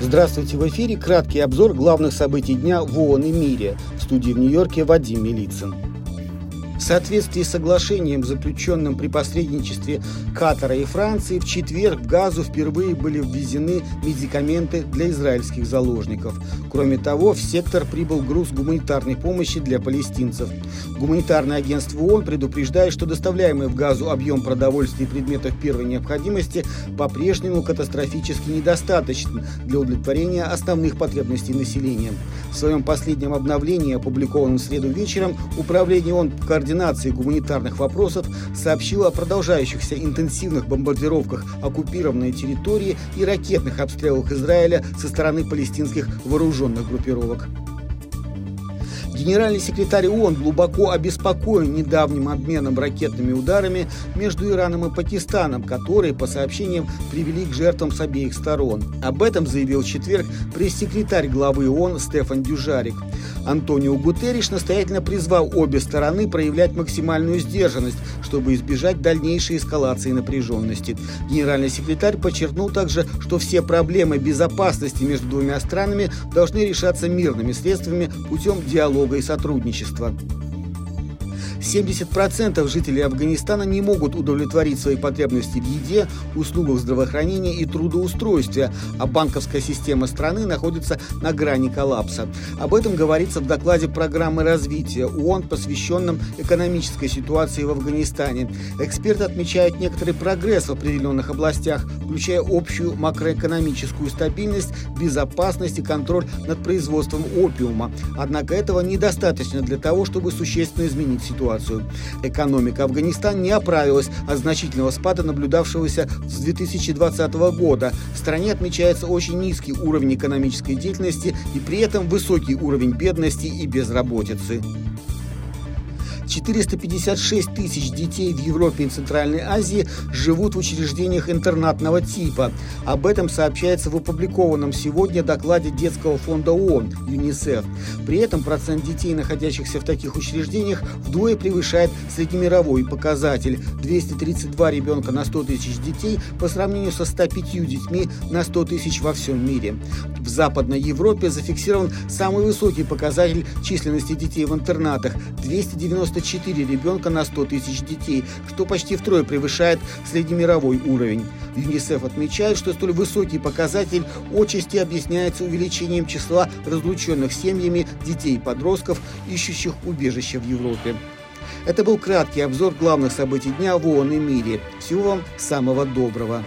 Здравствуйте, в эфире краткий обзор главных событий дня в ООН и мире. В студии в Нью-Йорке Вадим Милицын. В соответствии с соглашением, заключенным при посредничестве Катара и Франции, в четверг в Газу впервые были ввезены медикаменты для израильских заложников. Кроме того, в сектор прибыл груз гуманитарной помощи для палестинцев. Гуманитарное агентство ООН предупреждает, что доставляемый в Газу объем продовольствия и предметов первой необходимости по-прежнему катастрофически недостаточен для удовлетворения основных потребностей населения. В своем последнем обновлении, опубликованном в среду вечером, Управление ООН по координации гуманитарных вопросов сообщила о продолжающихся интенсивных бомбардировках оккупированной территории и ракетных обстрелах Израиля со стороны палестинских вооруженных группировок. Генеральный секретарь ООН глубоко обеспокоен недавним обменом ракетными ударами между Ираном и Пакистаном, которые, по сообщениям, привели к жертвам с обеих сторон. Об этом заявил в четверг пресс-секретарь главы ООН Стефан Дюжарик. Антонио Гутерриш настоятельно призвал обе стороны проявлять максимальную сдержанность, чтобы избежать дальнейшей эскалации напряженности. Генеральный секретарь подчеркнул также, что все проблемы безопасности между двумя странами должны решаться мирными средствами путем диалога и сотрудничества. 70% жителей Афганистана не могут удовлетворить свои потребности в еде, услугах здравоохранения и трудоустройстве, а банковская система страны находится на грани коллапса. Об этом говорится в докладе программы развития ООН, посвященном экономической ситуации в Афганистане. Эксперт отмечает некоторый прогресс в определенных областях, включая общую макроэкономическую стабильность, безопасность и контроль над производством опиума. Однако этого недостаточно для того, чтобы существенно изменить ситуацию ситуацию. Экономика Афганистана не оправилась от значительного спада, наблюдавшегося с 2020 года. В стране отмечается очень низкий уровень экономической деятельности и при этом высокий уровень бедности и безработицы. 456 тысяч детей в Европе и Центральной Азии живут в учреждениях интернатного типа. Об этом сообщается в опубликованном сегодня докладе Детского фонда ООН ЮНИСЕФ. При этом процент детей, находящихся в таких учреждениях, вдвое превышает среднемировой показатель – 232 ребенка на 100 тысяч детей по сравнению со 105 детьми на 100 тысяч во всем мире. В Западной Европе зафиксирован самый высокий показатель численности детей в интернатах – 290 94 ребенка на 100 тысяч детей, что почти втрое превышает среднемировой уровень. ЮНИСЕФ отмечает, что столь высокий показатель отчасти объясняется увеличением числа разлученных семьями детей и подростков, ищущих убежище в Европе. Это был краткий обзор главных событий дня в ООН и мире. Всего вам самого доброго.